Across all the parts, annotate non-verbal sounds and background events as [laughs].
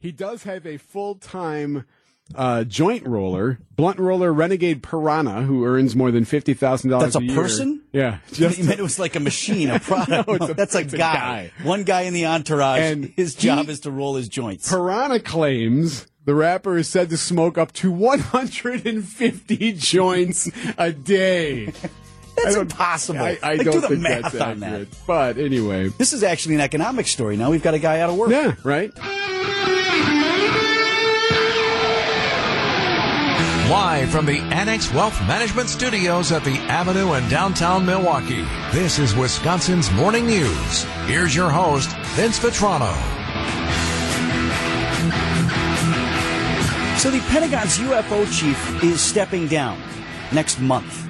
He does have a full time uh, joint roller, blunt roller renegade piranha, who earns more than fifty thousand dollars. That's a year. person? Yeah, [laughs] you meant it was like a machine, a [laughs] product. No, a- That's a it's a guy. guy. One guy in the entourage. And his job he- is to roll his joints. Piranha claims the rapper is said to smoke up to 150 [laughs] joints a day. That's I impossible. I, I Like, don't do the think math that's on that. But anyway, This is actually an economic story. Now we've got a guy out of work. yeah, right. Live from the Annex Wealth Management Studios at the Avenue in downtown Milwaukee, this is Wisconsin's Morning News. Here's your host, Vince Vitrano. So the Pentagon's UFO chief is stepping down next month.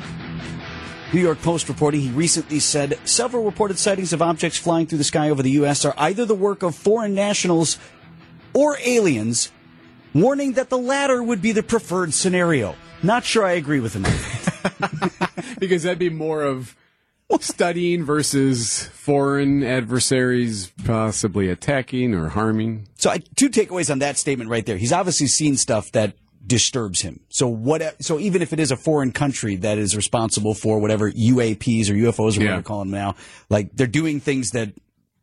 New York Post reporting he recently said several reported sightings of objects flying through the sky over the U.S. are either the work of foreign nationals or aliens, warning that the latter would be the preferred scenario. Not sure I agree with him. [laughs] Because that'd be more of studying versus foreign adversaries possibly attacking or harming. So I, two takeaways on that statement right there. He's obviously seen stuff that disturbs him. So what? So even if it is a foreign country that is responsible for whatever UAPs or UFOs or whatever they're calling them now, like they're doing things that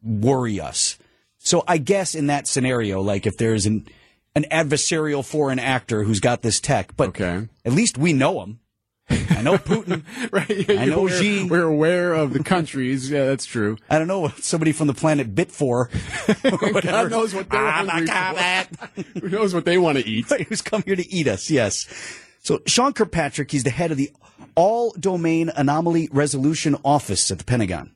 worry us. So I guess in that scenario, like if there's an an adversarial foreign actor who's got this tech, but Okay. at least we know him. I know Putin. [laughs] Right. I know we're, Xi. we're aware of the countries. Yeah, that's true. I don't know what somebody from the planet Bit4. [laughs] God knows what they're hungry for. [laughs] Who knows what they want to eat? who's come here to eat us. Yes. So Sean Kirkpatrick, he's the head of the All Domain Anomaly Resolution Office at the Pentagon.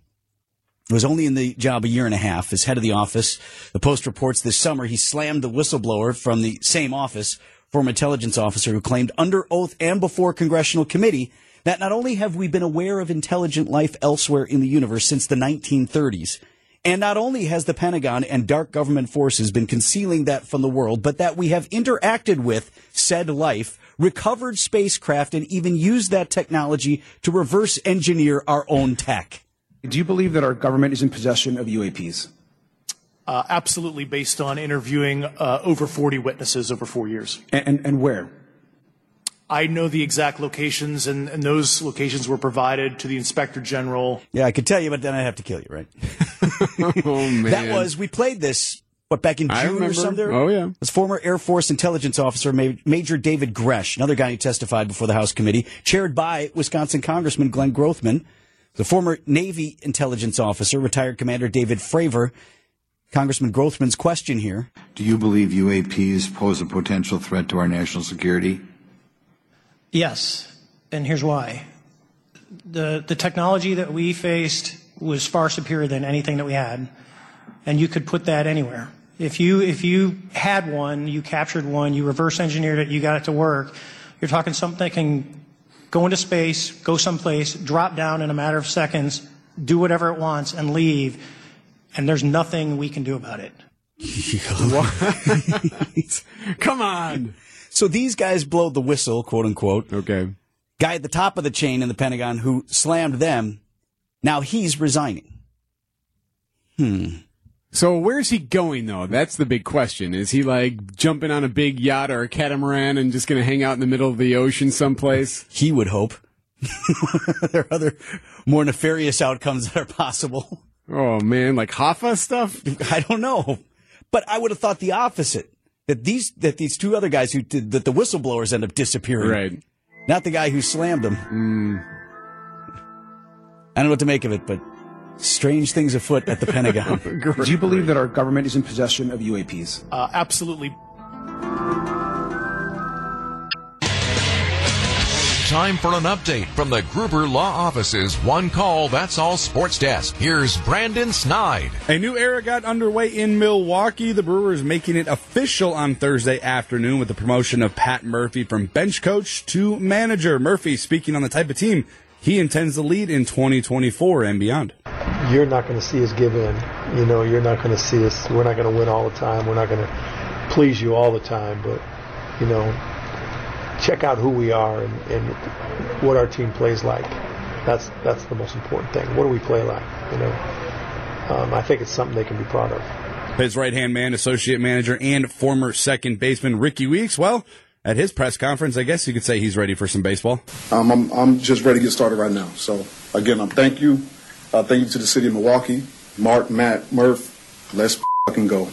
Was only in the job a year and a half as head of the office. The Post reports this summer he slammed the whistleblower from the same office, former intelligence officer who claimed under oath and before congressional committee that not only have we been aware of intelligent life elsewhere in the universe since the 1930s, and not only has the Pentagon and dark government forces been concealing that from the world, but that we have interacted with said life, recovered spacecraft, and even used that technology to reverse engineer our own tech. Do you believe that our government is in possession of UAPs? Uh, absolutely, based on interviewing uh, over 40 witnesses over four years. And, and, and where? I know the exact locations, and, and those locations were provided to the Inspector General. Yeah, I could tell you, but then I'd have to kill you, right? [laughs] Oh man, That was, we played this, what, back in June or something? Oh, yeah. As former Air Force intelligence officer Major David Grusch, another guy who testified before the House committee, chaired by Wisconsin Congressman Glenn Grothman, the former Navy intelligence officer, retired Commander David Fravor. Congressman Grothman's question here. Do you believe UAPs pose a potential threat to our national security? Yes, and here's why. The, the technology that we faced was far superior than anything that we had, and you could put that anywhere. If you, if you had one, you captured one, you reverse engineered it, you got it to work, you're talking something that can go into space, go someplace, drop down in a matter of seconds, do whatever it wants, and leave, and there's nothing we can do about it. [laughs] What? [laughs] Come on. So these guys blow the whistle, quote unquote. Okay. Guy at the top of the chain in the Pentagon who slammed them, now he's resigning. Hmm. So where's he going though? That's the big question. Is he like jumping on a big yacht or a catamaran and just going to hang out in the middle of the ocean someplace? [laughs] He would hope. [laughs] there are other more nefarious outcomes that are possible. Oh man, like Hoffa stuff? [laughs] I don't know. But I would have thought the opposite. That these that these two other guys who did that the whistleblowers end up disappearing. Right. Not the guy who slammed them. Mm. I don't know what to make of it, but strange things afoot at the Pentagon. [laughs] Do you believe that our government is in possession of UAPs? Uh, absolutely. Time for an update from the Gruber Law Office's One Call That's All Sports Desk. Here's Brandon Snide. A new era got underway in Milwaukee. The Brewers making it official on Thursday afternoon with the promotion of Pat Murphy from bench coach to manager. Murphy speaking on the type of team he intends to lead in 2024 and beyond. you're not going to see us give in. You know, you're not going to see us. We're not going to win all the time. We're not going to please you all the time. But you know, check out who we are and, and what our team plays like. That's that's the most important thing. What do we play like? You know, um, I think it's something they can be proud of. His right hand man, associate manager, and former second baseman Rickie Weeks. Well, at his press conference, I guess you could say he's ready for some baseball. Um, I'm, I'm just ready to get started right now. So, again, um, thank you. Uh, thank you to the city of Milwaukee, Mark, Matt, Murph. Let's fucking go.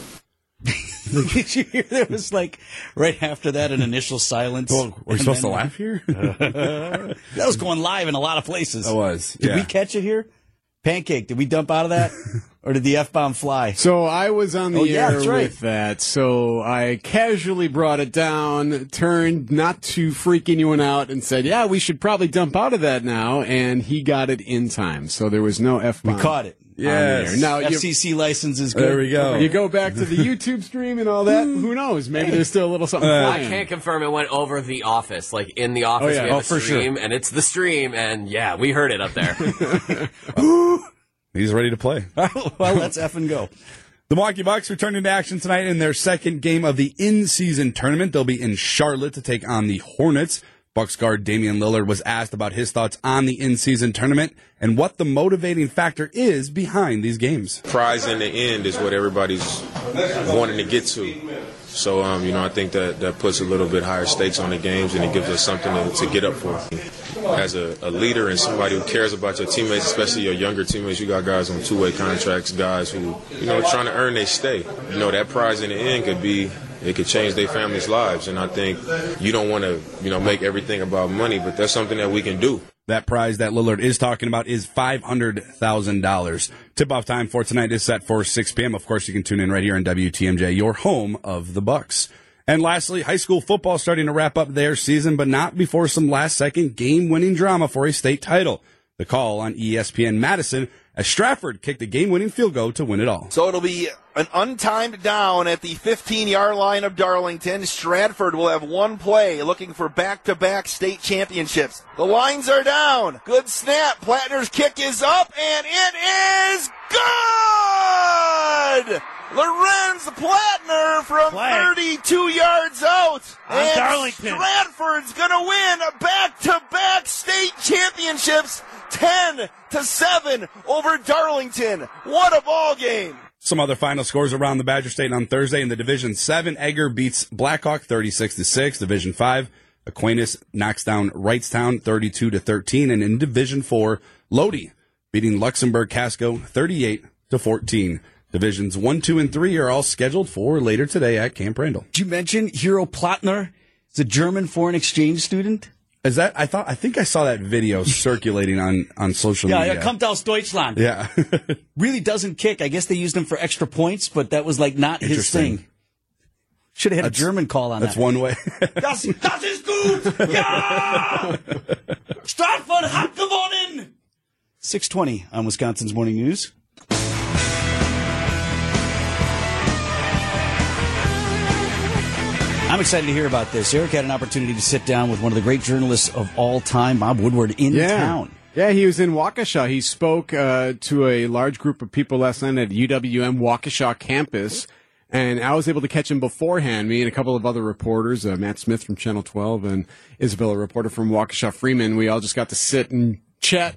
[laughs] Did you hear there was like right after that an initial silence? Well, we're And supposed to laugh here? [laughs] [laughs] that was going live in a lot of places. I was, Did we catch it here? Pancake, did we dump out of that? Or did the F bomb fly? So I was on the Oh, yeah, air right. with that. So I casually brought it down, turned not to freak anyone out, and said, "Yeah, we should probably dump out of that now." And he got it in time, so there was no f bomb. We caught it. Yes. Now you, FCC license is good. There we go. you go back to the [laughs] YouTube stream and all that. Who knows? Maybe there's still a little something Uh, I can't confirm it went over the office. Like in the office, yeah. we have Oh, a for sure. stream, and it's the stream, and yeah, we heard it up there. [laughs] [laughs] He's ready to play. [laughs] well, let's F and go. The Milwaukee Bucks return into action tonight in their second game of the in-season tournament. They'll be in Charlotte to take on the Hornets. Bucks guard Damian Lillard was asked about his thoughts on the in-season tournament and what the motivating factor is behind these games. prize in the end is what everybody's wanting to get to. So, um, you know, I think that that puts a little bit higher stakes on the games and it gives us something to, to get up for. As a, a leader and somebody who cares about your teammates, especially your younger teammates, you got guys on two-way contracts, guys who, you know, trying to earn their stay. You know, that prize in the end could be, it could change their families' lives. And I think you don't want to, you know, make everything about money, but that's something that we can do. That prize that Lillard is talking about is $500,000. Tip-off time for tonight is set for 6 p.m. Of course, you can tune in right here on WTMJ, your home of the Bucks. And lastly, high school football starting to wrap up their season, but not before some last-second game-winning drama for a state title. The call on ESPN Madison as Stratford kicked a game-winning field goal to win it all. So it'll be an untimed down at the 15 yard line of Darlington. Stratford will have one play looking for back to back state championships. The lines are down. Good snap. Plattner's kick is up and it is good! Lorenz Plattner from 32 yards out. On and Darlington. Stratford's gonna win a back to back state championships 10 to 7 over Darlington. What a ball game! Some other final scores around the Badger State on Thursday in the Division 7. Edgar beats Blackhawk 36 to 6. Division 5, Aquinas knocks down Wrightstown 32 to 13. And in Division 4, Lodi beating Luxemburg Casco 38 to 14. Divisions 1, 2, and 3 are all scheduled for later today at Camp Randall. Did you mention Hero Plattner? He's a German foreign exchange student. Is that, I thought, I think I saw that video [laughs] circulating on, on social media. Yeah, media. er kommt aus Deutschland. Yeah. [laughs] really doesn't kick. I guess they used him for extra points, but that was like not his thing. Should have had a German call on That's that. That's one way. [laughs] Das, das ist gut! Ja! Stratford hat gewonnen! 620 on Wisconsin's Morning News. I'm excited to hear about this. Erik had an opportunity to sit down with one of the great journalists of all time, Bob Woodward, in yeah. town. Yeah, he was in Waukesha. He spoke uh, to a large group of people last night at UWM Waukesha campus, and I was able to catch him beforehand. Me and a couple of other reporters, uh, Matt Smith from Channel 12 and Isabella, a reporter from Waukesha Freeman. We all just got to sit and chat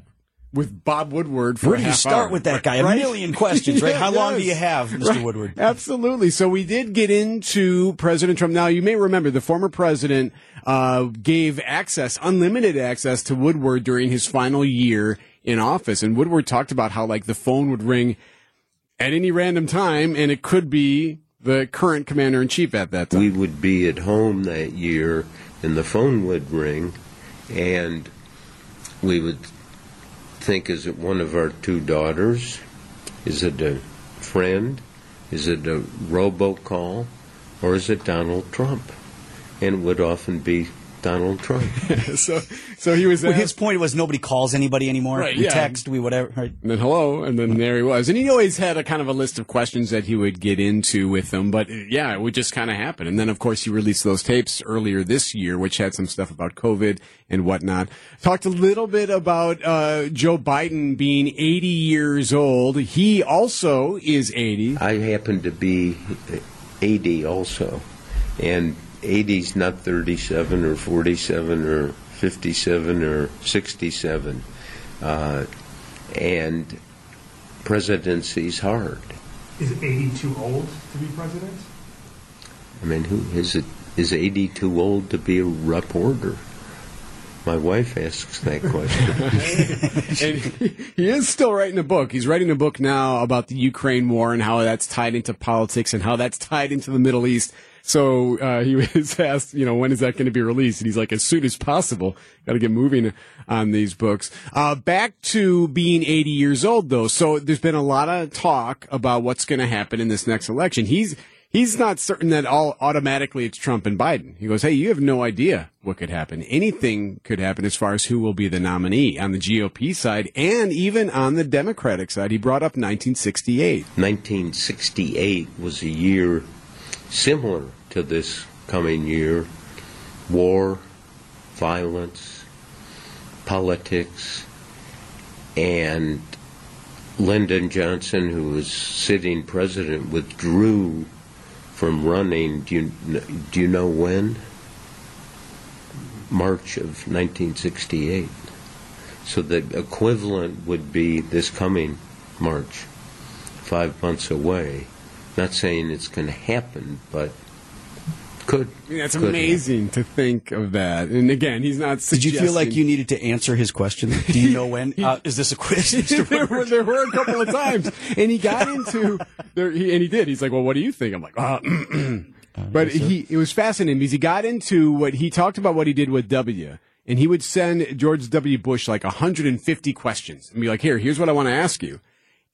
with Bob Woodward for Where a do you half start hour. with that guy? A million questions, right? [laughs] Yeah, How long do you have, Mr. Right. Woodward? Absolutely. So we did get into President Trump. Now you may remember the former president uh, gave access, unlimited access to Woodward during his final year in office, and Woodward talked about how like the phone would ring at any random time, and it could be the current commander in chief at that time. We would be at home that year, and the phone would ring, and we would think, is it one of our two daughters? Is it a friend? Is it a robocall? Or is it Donald Trump? And it would often be Donald Trump. [laughs] so, so he was Well, asked- his point was nobody calls anybody anymore. Right, we yeah. text, we whatever. Right. And then hello, and then there he was. And he always had a kind of a list of questions that he would get into with them. But yeah, it would just kind of happen. And then, of course, he released those tapes earlier this year, which had some stuff about COVID and whatnot. Talked a little bit about uh, Joe Biden being 80 years old. He also is 80. I happen to be 80 also. And 80's not 37 or 47 or 57 or 67. Uh, and presidency's hard. Is 80 too old to be president? I mean, who is it? Is 80 too old to be a reporter? My wife asks that question. and [laughs] he, he is still writing a book. He's writing a book now about the Ukraine war and how that's tied into politics and how that's tied into the Middle East. So uh, he [laughs] was asked, you know, when is that going to be released? And he's like, as soon as possible. Got to get moving on these books. Uh, back to being 80 years old, though. So there's been a lot of talk about what's going to happen in this next election. He's he's not certain that all automatically it's Trump and Biden. He goes, "Hey, you have no idea what could happen. Anything could happen as far as who will be the nominee on the GOP side and even on the Democratic side." He brought up 1968. 1968 was a year similar to this coming year. War, violence, politics, and Lyndon Johnson, who was sitting president, withdrew from running. Do you do you know when? March of 1968. So the equivalent would be this coming March, five months away. Not saying it's going to happen, but could. I mean, that's could amazing to think of that. And again, he's not. Did you feel like you needed to answer his question? Do you know when? [laughs] Uh, is this a quiz? [laughs] There, were, there were a couple of times, and he got into there, he, and he did. He's like, "Well, what do you think?" I'm like, uh, [clears throat] "But he it was fascinating because he got into what he talked about what he did with W, and he would send George W. Bush like 150 questions and be like, "Here, here's what I want to ask you."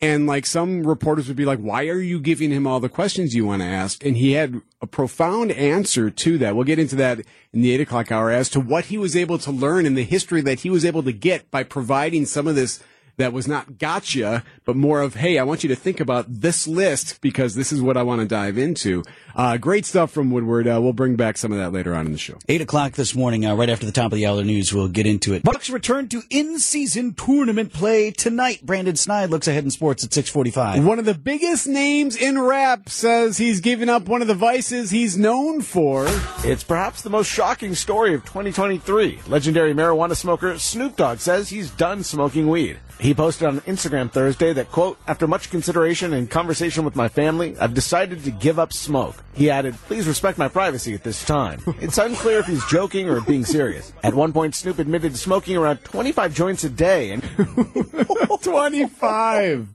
And like some reporters would be like, why are you giving him all the questions you want to ask? And he had a profound answer to that. We'll get into that in the eight o'clock hour as to what he was able to learn and the history that he was able to get by providing some of this that was not gotcha, but more of, hey, I want you to think about this list because this is what I want to dive into. Uh, great stuff from Woodward. Uh, we'll bring back some of that later on in the show. Eight o'clock this morning, uh, right after the top of the hour news, we'll get into it. Bucks return to in-season tournament play tonight. Brandon Snide looks ahead in sports at six forty-five. One of the biggest names in rap says he's giving up one of the vices he's known for. It's perhaps the most shocking story of 2023. Legendary marijuana smoker Snoop Dogg says he's done smoking weed. He posted on Instagram Thursday that, quote, after much consideration and conversation with my family, I've decided to give up smoke. He added, please respect my privacy at this time. It's unclear if he's joking or being serious. At one point, Snoop admitted to smoking around 25 joints a day and [laughs] 25.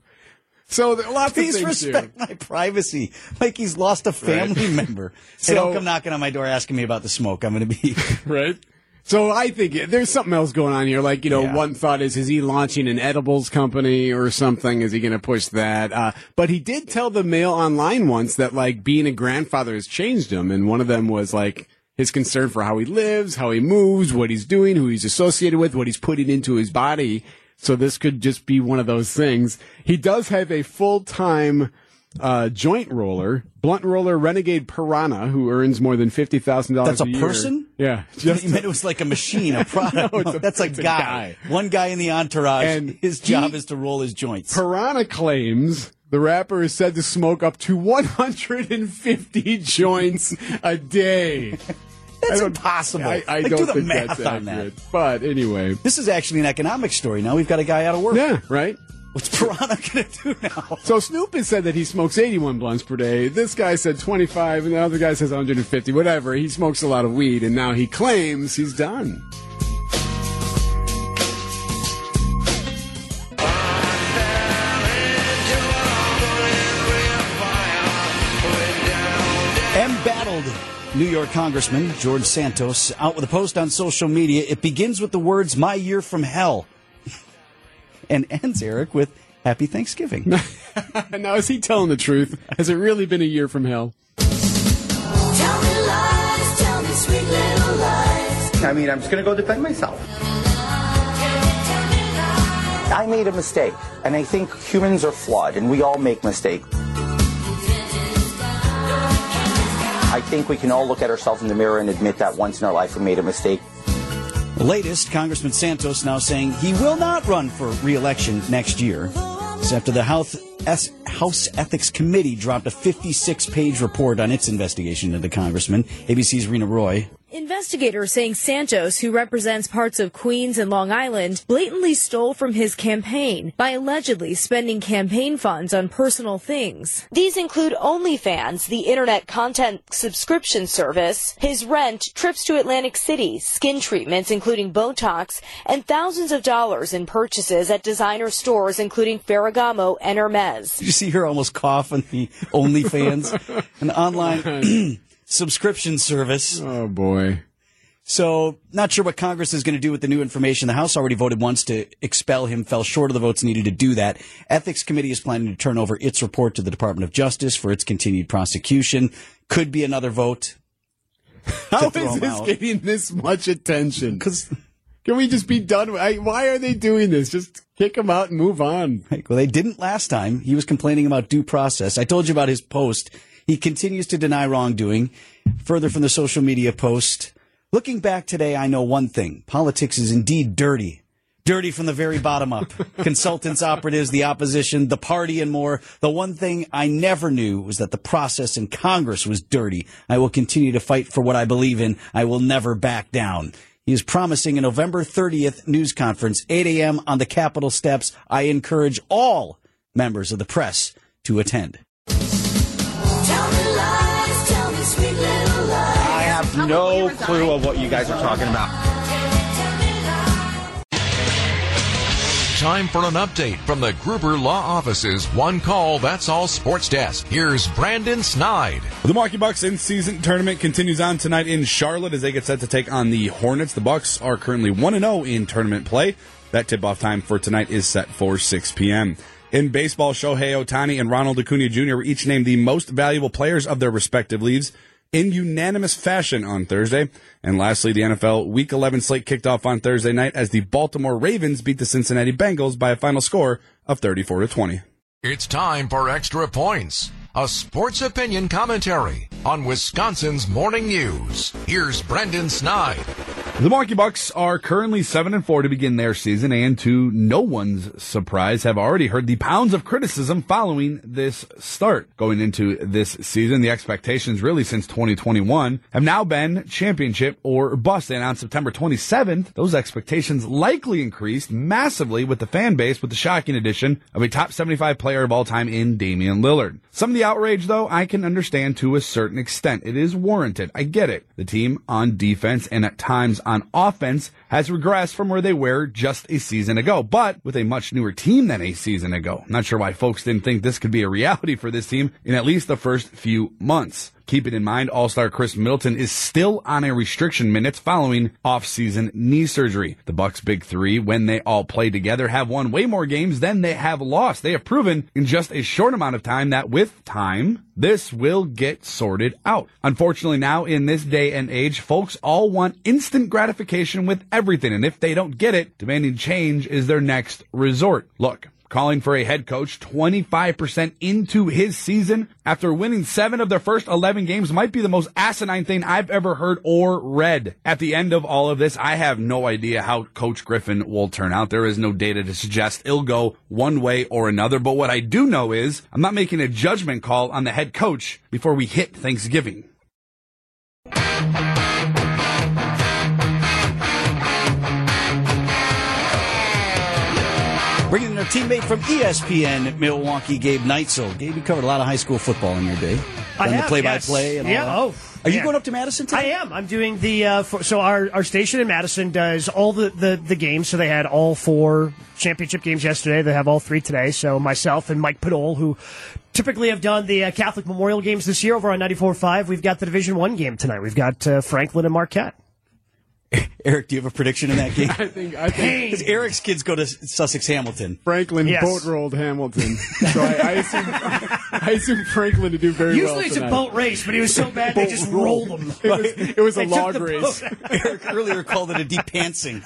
So there are lots Please of things respect here. my privacy. Like he's lost a family Right. [laughs] member. So- hey, don't come knocking on my door asking me about the smoke. I'm going to be [laughs] right. So I think there's something else going on here. Like, you know, Yeah. one thought is, is he launching an edibles company or something? Is he going to push that? Uh, but he did tell the Mail Online once that, like, being a grandfather has changed him. And one of them was, like, his concern for how he lives, how he moves, what he's doing, who he's associated with, what he's putting into his body. So this could just be one of those things. He does have a full-time uh, joint roller, blunt roller renegade piranha, who earns more than fifty thousand dollars. That's a person? Yeah, [laughs] you meant it was like a machine, a product. [laughs] No, a- [laughs] That's a it's a guy. guy. One guy in the entourage. And his job he- is to roll his joints. Piranha claims the rapper is said to smoke up to 150 joints a day. That's I impossible. I, I Like, don't do the think math that's on that. accurate. But anyway, This is actually an economic story. Now we've got a guy out of work. yeah, right. What's Piranha going to do now? [laughs] So Snoop has said that he smokes 81 blunts per day. This guy said 25, and the other guy says 150. Whatever. He smokes a lot of weed, and now he claims he's done. Embattled New York Congressman George Santos out with a post on social media. It begins with the words, My year from hell. And ends, Erik, with Happy Thanksgiving. [laughs] now, is he telling the truth? Has it really been a year from hell? I mean, I'm just going to go defend myself. I made a mistake, and I think humans are flawed, and we all make mistakes. I think we can all look at ourselves in the mirror and admit that once in our life we made a mistake. The latest, Congressman Santos now saying he will not run for re-election next year. This after the House, House Ethics Committee dropped a 56-page report on its investigation into the congressman. ABC's Rena Roy Investigators saying Santos, who represents parts of Queens and Long Island, blatantly stole from his campaign by allegedly spending campaign funds on personal things. These include OnlyFans, the internet content subscription service, his rent, trips to Atlantic City, skin treatments including Botox, and thousands of dollars in purchases at designer stores including Ferragamo and Hermes. Did you see her almost cough on the [laughs] OnlyFans, [laughs] an online [clears throat] subscription service? Oh boy. So, not sure what Congress is going to do with the new information. The House already voted once to expel him, fell short of the votes needed to do that. Ethics Committee is planning to turn over its report to the Department of Justice for its continued prosecution. Could be another vote. How is this out. getting this much attention? Because can we just be done? with I, why are they doing this? Just kick him out and move on. Well, they didn't last time. He was complaining about due process. I told you about his post. He continues to deny wrongdoing. Further from the social media post, looking back today, I know one thing. Politics is indeed dirty. Dirty from the very bottom up. [laughs] Consultants, operatives, the opposition, the party, and more. The one thing I never knew was that the process in Congress was dirty. I will continue to fight for what I believe in. I will never back down. He is promising a November 30th news conference, 8 a.m. on the Capitol steps. I encourage all members of the press to attend. No clue of what you guys are talking about. Time for an update from the Gruber Law Office's One Call That's All Sports Desk. Here's Brandon Snide. The Milwaukee Bucks in-season tournament continues on tonight in Charlotte as they get set to take on the Hornets. The Bucks are currently 1-0 in tournament play. That tip-off time for tonight is set for 6 p.m. In baseball, Shohei Ohtani and Ronald Acuna Jr. were each named the most valuable players of their respective leagues in unanimous fashion on Thursday. And lastly, the NFL Week 11 slate kicked off on Thursday night as the Baltimore Ravens beat the Cincinnati Bengals by a final score of 34 to 20. It's time for Extra Points, a sports opinion commentary on Wisconsin's morning news. Here's Brendan Snide. The Milwaukee Bucks are currently 7 and 4 to begin their season and to no one's surprise have already heard the pounds of criticism following this start. Going into this season, the expectations really since 2021 have now been championship or bust. And on September 27th, those expectations likely increased massively with the fan base with the shocking addition of a top 75 player of all time in Damian Lillard. Some of the outrage though, I can understand to a certain extent. It is warranted. I get it. The team on defense and at times offense has regressed from where they were just a season ago, but with a much newer team than a season ago. Not sure why folks didn't think this could be a reality for this team in at least the first few months. Keeping in mind, All-Star Khris Middleton is still on a restriction minutes following off-season knee surgery. The Bucks' big three, when they all play together, have won way more games than they have lost. They have proven in just a short amount of time that with time, this will get sorted out. Unfortunately, now in this day and age, folks all want instant gratification with everything, and if they don't get it, demanding change is their next resort. Look, calling for a head coach 25% into his season after winning seven of their first 11 games might be the most asinine thing I've ever heard or read. At the end of all of this, I have no idea how Coach Griffin will turn out. There is no data to suggest it'll go one way or another, but what I do know is I'm not making a judgment call on the head coach before we hit Thanksgiving. Our teammate from ESPN Milwaukee, Gabe Neitzel. Gabe, you covered a lot of high school football in your day. I Done have, the play-by-play yes. and all yeah. that. Oh, Are you yeah. going up to Madison today? I am. I'm doing the uh, for, so our our station in Madison does all the, the the games. So they had all four championship games yesterday. They have all three today. So myself and Mike Padol, who typically have done the uh, Catholic Memorial games this year over on 94.5, we've got the Division One game tonight. We've got uh, Franklin and Marquette. [laughs] Erik, do you have a prediction in that game? [laughs] I think I think Because Erik's kids go to Sussex Hamilton. Franklin Yes. boat rolled Hamilton. [laughs] so I, I assume I assume Franklin to do very well. Usually it's a boat race, but he was so bad they just rolled him. It was, it was a They log race. Erik earlier called it a deep pantsing.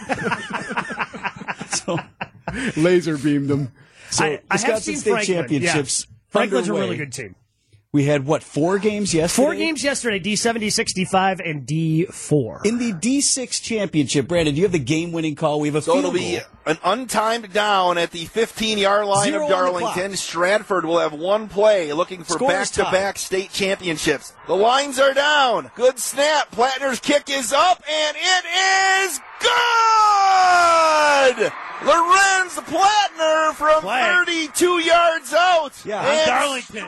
so, Laser beamed them. so I- I have Wisconsin seen State Franklin, Championships. yeah. Franklin's a really good team. We had what four games yesterday? Four games yesterday: D7, D65, and D4. in the D6 championship. Brandon, do you have the game-winning call? We have a So it'll field be an untimed down at the 15 yard line Zero of Darlington. Stratford will have one play looking for back to back state championships. The lines are down. Good snap. Plattner's kick is up and it is good! Lorenz Plattner from 32 yards out. Yeah, and Darlington.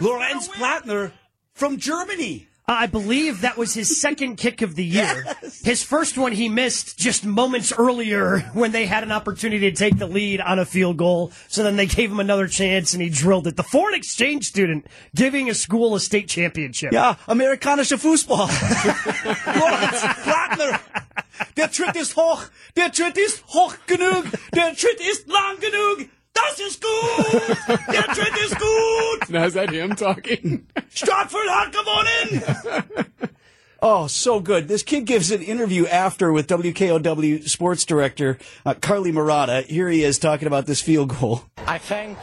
Lorenz Plattner from Germany. Uh, I believe that was his second [laughs] kick of the year. His first one he missed just moments earlier [laughs] when they had an opportunity to take the lead on a field goal. So then they gave him another chance and he drilled it. The foreign exchange student giving a school a state championship. Yeah, amerikanische Fußball. [laughs] Lorenz Plattner. Der Tritt ist hoch. Der Tritt ist hoch genug. Der Tritt ist lang genug. Das ist gut. Der Tritt ist gut. Now, is that him talking? Stratford hat gewonnen. [laughs] Oh, so good. This kid gives an interview after with WKOW sports director uh, Carly Murata. Here he is talking about this field goal. I thank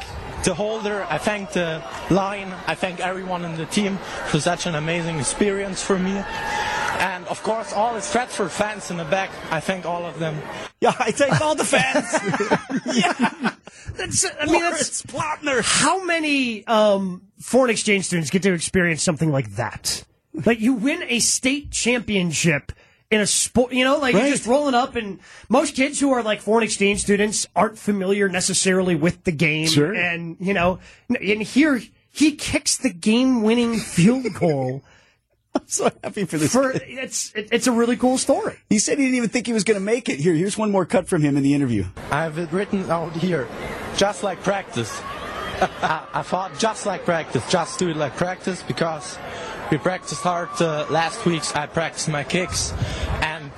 the holder, I thank the line, I thank everyone in the team for such an amazing experience for me. And of course, all the Stratford fans in the back, I thank all of them. Yeah, I thank all the fans. [laughs] That's, I mean, that's How many um, foreign exchange students get to experience something like that? Like you win a state championship in a sport, you know, like you're just rolling up, and most kids who are like foreign exchange students aren't familiar necessarily with the game, Sure. and you know, and here he kicks the game-winning field [laughs] goal. I'm so happy for this. For, it's it, it's a really cool story. He said he didn't even think he was going to make it. Here, here's one more cut from him in the interview. I have it written out here, just like practice. [laughs] I, I thought just like practice, just do it like practice because we practiced hard uh, last weeks. I practiced my kicks, and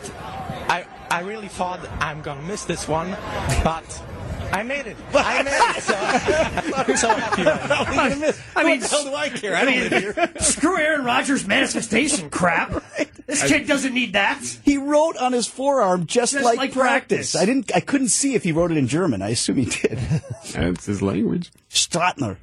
I I really thought I'm gonna miss this one, but I made it. I [laughs] made it. So I'm [laughs] so [laughs] happy. Right now. I mean, What the hell do I care? I don't live here. Screw Aaron Rodgers' manifestation crap. This kid doesn't need that. He wrote on his forearm just, Just like, like practice. practice. I didn't. I couldn't see if he wrote it in German. I assume he did. That's his language. Stratner.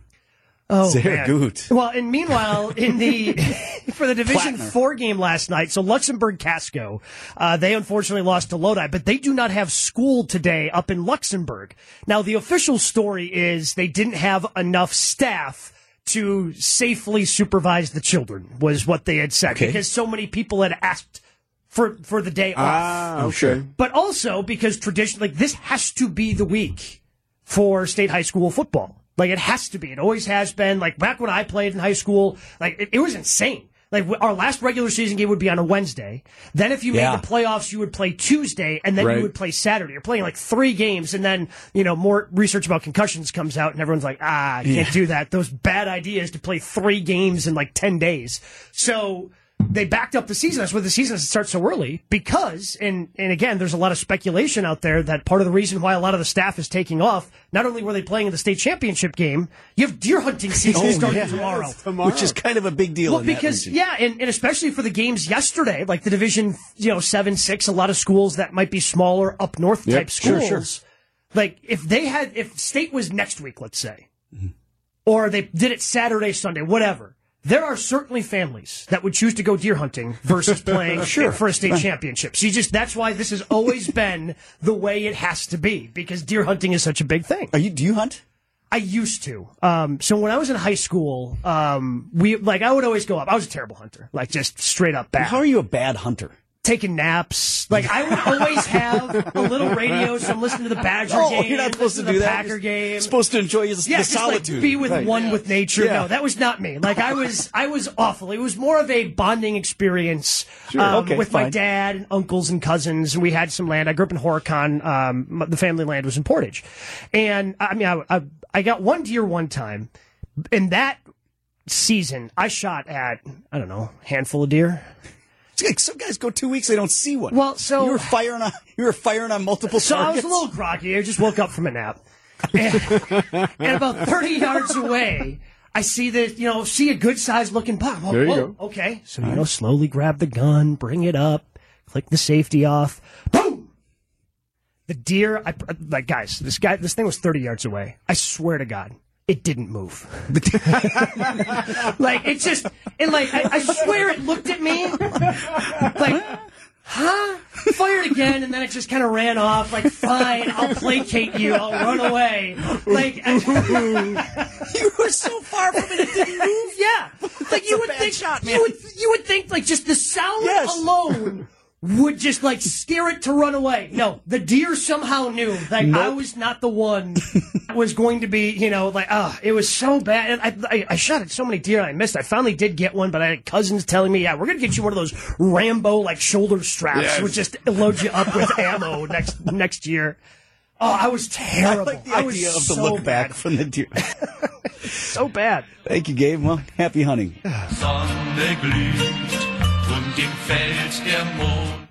Oh, Sehr man. gut. Well, and meanwhile, in the [laughs] for the Division Plattner. Four game last night, so Luxemburg Casco, uh, they unfortunately lost to Lodi, but they do not have school today up in Luxemburg. Now, the official story is they didn't have enough staff to safely supervise the children, was what they had said, Okay. because so many people had asked for for the day off. Ah, okay. But also because traditionally, like, this has to be the week for state high school football. Like it has to be. It always has been. Like back when I played in high school, like it, it was insane. Like our last regular season game would be on a Wednesday. Then if you Yeah. made the playoffs, you would play Tuesday, and then Right. you would play Saturday. You're playing like three games, and then you know more research about concussions comes out, and everyone's like, ah, I can't do that. Those bad ideas to play three games in like ten days. So they backed up the season. That's why the season starts so early because, and and again, there's a lot of speculation out there that part of the reason why a lot of the staff is taking off. Not only were they playing in the state championship game, you have deer hunting season [laughs] starting yeah. tomorrow. Which is kind of a big deal. Well, because yeah, and, and especially for the games yesterday, like the division, you know, seven, six, a lot of schools that might be smaller up north Yep, type sure, schools. sure. Like if they had, if state was next week, let's say, Mm-hmm. or they did it Saturday, Sunday, whatever. There are certainly families that would choose to go deer hunting versus [laughs] playing Sure. for a state championship. So you just that's why this has always [laughs] been the way it has to be because deer hunting is such a big thing. Are you? Do you hunt? I used to. Um, so when I was in high school, um, we like I would always go up. I was a terrible hunter, like just straight up bad. How are you a bad hunter? Taking naps. Like I would always have a little radio, so I'm listening to the Badger Oh, game. you're not supposed to do the that. Packer You're game. supposed to enjoy the, Yeah, the just like solitude. be with Right. one with nature. Yeah. No, that was not me. Like I was, I was awful. It was more of a bonding experience Sure, um, okay, with my dad and uncles and cousins, we had some land. I grew up in Horicon. Um, the family land was in Portage, and I mean, I, I, I got one deer one time, in that season, I shot at I don't know, handful of deer. It's like some guys go two weeks they don't see one. Well, so you were firing on you were firing on multiple So I was a little groggy. I just woke up from a nap. And, [laughs] and about 30 yards away, I see that, you know, see a good sized looking buck. Whoa, oh, There you whoa, go. Okay. So, you know, slowly grab the gun, bring it up, click the safety off. Boom! The deer, I, like, guys, this guy, this thing was 30 yards away. I swear to God. It didn't move. [laughs] like it just, and like I, I swear it looked at me, like, huh? Fired again, and then it just kind of ran off. Like, fine, I'll placate you. I'll run away. Like, [laughs] you were so far from it, it didn't move. Yeah, like you would think. shot. You would you would think like just the sound Yes. alone. Would just like scare it to run away. No, the deer somehow knew that I was not the one that was going to be, you know, like, ah, it was so bad. And I, I, I shot at so many deer and I missed. I finally did get one, but I had cousins telling me, yeah, we're going to get you one of those Rambo like shoulder straps, Yes. which just load you up with ammo next next year. Oh, I was terrible. I like the I was idea of the so look bad. back from the deer. [laughs] so bad. Thank you, Gabe. Well, happy hunting. dem Feld der Mond.